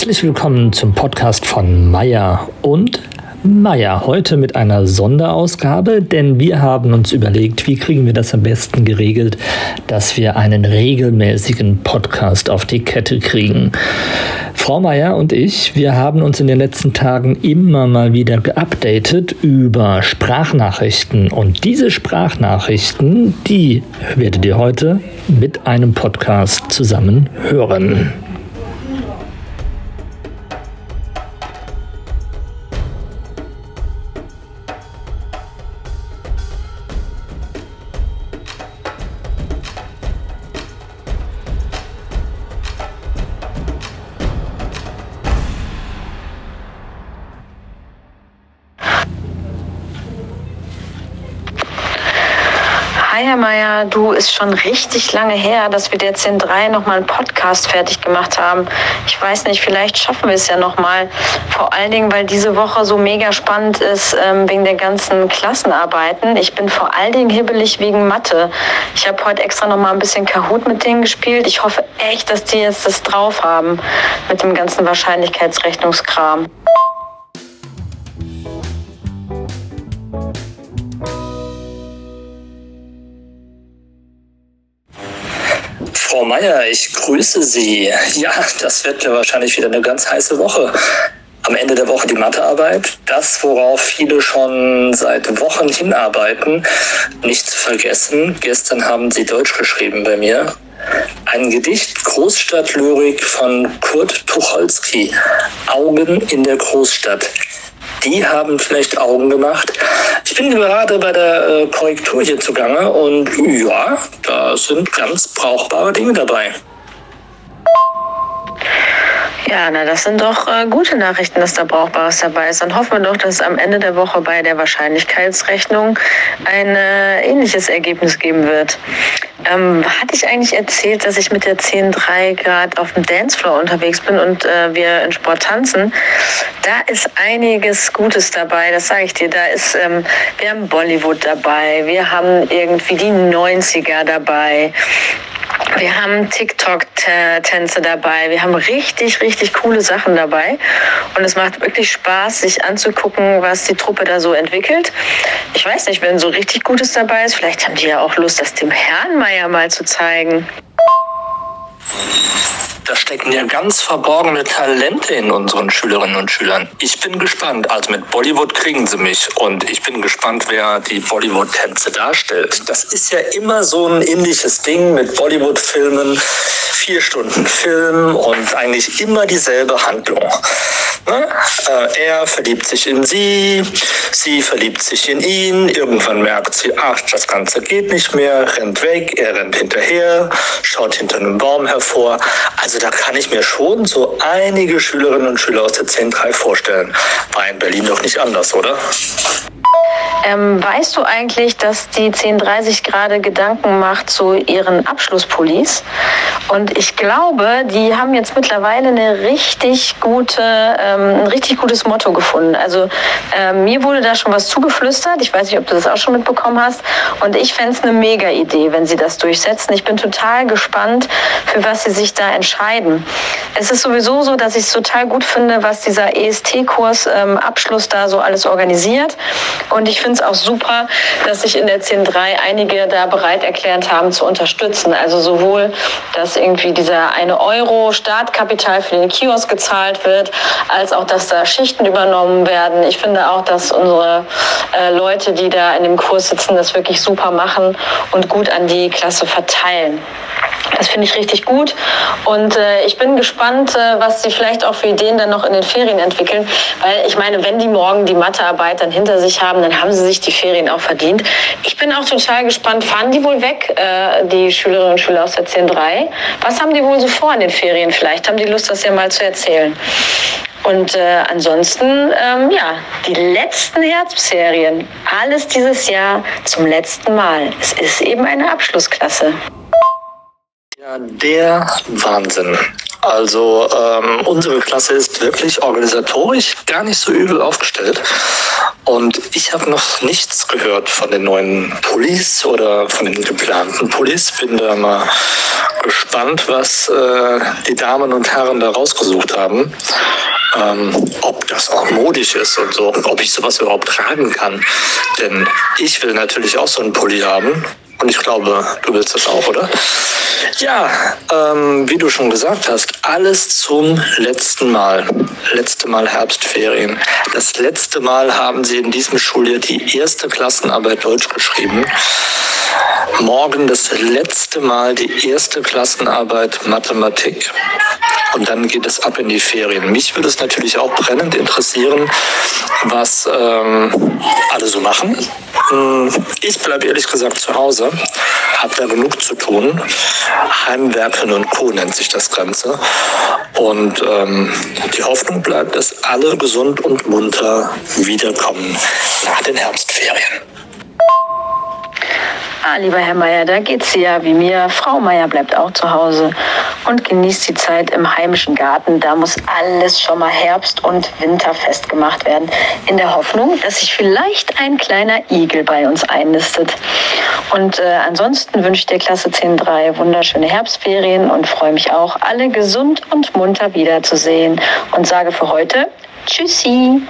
Herzlich willkommen zum Podcast von Meier und Meier. Heute mit einer Sonderausgabe, denn wir haben uns überlegt, wie kriegen wir das am besten geregelt, dass wir einen regelmäßigen Podcast auf die Kette kriegen. Frau Meier und ich, wir haben uns in den letzten Tagen immer mal wieder geupdatet über Sprachnachrichten. Und diese Sprachnachrichten, die werdet ihr heute mit einem Podcast zusammen hören. Herr Meier, du ist schon richtig lange her, dass wir der 10.3 nochmal einen Podcast fertig gemacht haben. Ich weiß nicht, vielleicht schaffen wir es ja nochmal. Vor allen Dingen, weil diese Woche so mega spannend ist ähm, wegen der ganzen Klassenarbeiten. Ich bin vor allen Dingen hibbelig wegen Mathe. Ich habe heute extra nochmal ein bisschen Kahoot mit denen gespielt. Ich hoffe echt, dass die jetzt das drauf haben mit dem ganzen Wahrscheinlichkeitsrechnungskram. Meier, ich grüße Sie. Ja, das wird ja wahrscheinlich wieder eine ganz heiße Woche. Am Ende der Woche die Mathearbeit, das, worauf viele schon seit Wochen hinarbeiten. Nicht zu vergessen, gestern haben Sie Deutsch geschrieben bei mir. Ein Gedicht Großstadtlyrik von Kurt Tucholsky. Augen in der Großstadt die haben vielleicht Augen gemacht. Bin gerade bei der äh, Korrektur hier zugange und ja, da sind ganz brauchbare Dinge dabei. Ja, na, das sind doch äh, gute Nachrichten, dass da Brauchbares dabei ist. Dann hoffen wir doch, dass es am Ende der Woche bei der Wahrscheinlichkeitsrechnung ein äh, ähnliches Ergebnis geben wird. Ähm, hatte ich eigentlich erzählt, dass ich mit der 10.3 gerade auf dem Dancefloor unterwegs bin und äh, wir in Sport tanzen? Da ist einiges Gutes dabei, das sage ich dir. Da ist, ähm, wir haben Bollywood dabei, wir haben irgendwie die 90er dabei. Wir haben TikTok-Tänze dabei. Wir haben richtig, richtig coole Sachen dabei. Und es macht wirklich Spaß, sich anzugucken, was die Truppe da so entwickelt. Ich weiß nicht, wenn so richtig Gutes dabei ist, vielleicht haben die ja auch Lust, das dem Herrnmeier mal zu zeigen. Da stecken ja ganz verborgene Talente in unseren Schülerinnen und Schülern. Ich bin gespannt. Also mit Bollywood kriegen sie mich. Und ich bin gespannt, wer die Bollywood-Tänze darstellt. Das ist ja immer so ein ähnliches Ding mit Bollywood-Filmen. Vier Stunden Film und eigentlich immer dieselbe Handlung. Ne? Er verliebt sich in sie, sie verliebt sich in ihn. Irgendwann merkt sie, ach, das Ganze geht nicht mehr, rennt weg, er rennt hinterher, schaut hinter einem Baum hervor. Also da kann ich mir schon so einige Schülerinnen und Schüler aus der 10.3 vorstellen. War in Berlin doch nicht anders, oder? Ähm, weißt du eigentlich, dass die 1030 gerade Gedanken macht zu ihren Abschlusspullis? Und ich glaube, die haben jetzt mittlerweile eine richtig gute, ähm, ein richtig gutes Motto gefunden. Also ähm, mir wurde da schon was zugeflüstert. Ich weiß nicht, ob du das auch schon mitbekommen hast. Und ich fände es eine mega Idee, wenn sie das durchsetzen. Ich bin total gespannt, für was sie sich da entscheiden. Es ist sowieso so, dass ich es total gut finde, was dieser EST-Kurs ähm, Abschluss da so alles organisiert. Und ich finde es auch super, dass sich in der 10.3 einige da bereit erklärt haben zu unterstützen. Also sowohl, dass irgendwie dieser eine Euro Startkapital für den Kiosk gezahlt wird, als auch, dass da Schichten übernommen werden. Ich finde auch, dass unsere äh, Leute, die da in dem Kurs sitzen, das wirklich super machen und gut an die Klasse verteilen. Das finde ich richtig gut. Und äh, ich bin gespannt, äh, was sie vielleicht auch für Ideen dann noch in den Ferien entwickeln. Weil ich meine, wenn die morgen die Mathearbeit dann hinter sich haben, dann haben sie sich die Ferien auch verdient. Ich bin auch total gespannt, fahren die wohl weg, äh, die Schülerinnen und Schüler aus der 10.3? Was haben die wohl so vor in den Ferien? Vielleicht haben die Lust, das ja mal zu erzählen. Und äh, ansonsten, ähm, ja, die letzten Herbstserien, alles dieses Jahr zum letzten Mal. Es ist eben eine Abschlussklasse. Ja, der Wahnsinn. Also ähm, unsere Klasse ist wirklich organisatorisch gar nicht so übel aufgestellt. Und ich habe noch nichts gehört von den neuen Pullis oder von den geplanten Pullis. Bin da mal gespannt, was äh, die Damen und Herren da rausgesucht haben. Ähm, ob das auch modisch ist und so, ob ich sowas überhaupt tragen kann. Denn ich will natürlich auch so einen Pulli haben. Und ich glaube, du willst das auch, oder? Ja, ähm, wie du schon gesagt hast, alles zum letzten Mal. Letzte Mal Herbstferien. Das letzte Mal haben sie in diesem Schuljahr die erste Klassenarbeit Deutsch geschrieben. Morgen das letzte Mal die erste Klassenarbeit Mathematik. Und dann geht es ab in die Ferien. Mich würde es natürlich auch brennend interessieren, was ähm, alle so machen. Hm, ich bleibe ehrlich gesagt zu Hause, habe da genug zu tun. Heimwerken und Co. nennt sich das Ganze. Und ähm, die Hoffnung bleibt, dass alle gesund und munter wiederkommen nach den Herbstferien. Ah, lieber Herr Meier, da geht's ja wie mir. Frau Meier bleibt auch zu Hause und genießt die Zeit im heimischen Garten. Da muss alles schon mal Herbst- und Winterfest gemacht werden. In der Hoffnung, dass sich vielleicht ein kleiner Igel bei uns einnistet. Und äh, ansonsten wünsche ich der Klasse 10.3 wunderschöne Herbstferien und freue mich auch, alle gesund und munter wiederzusehen. Und sage für heute Tschüssi.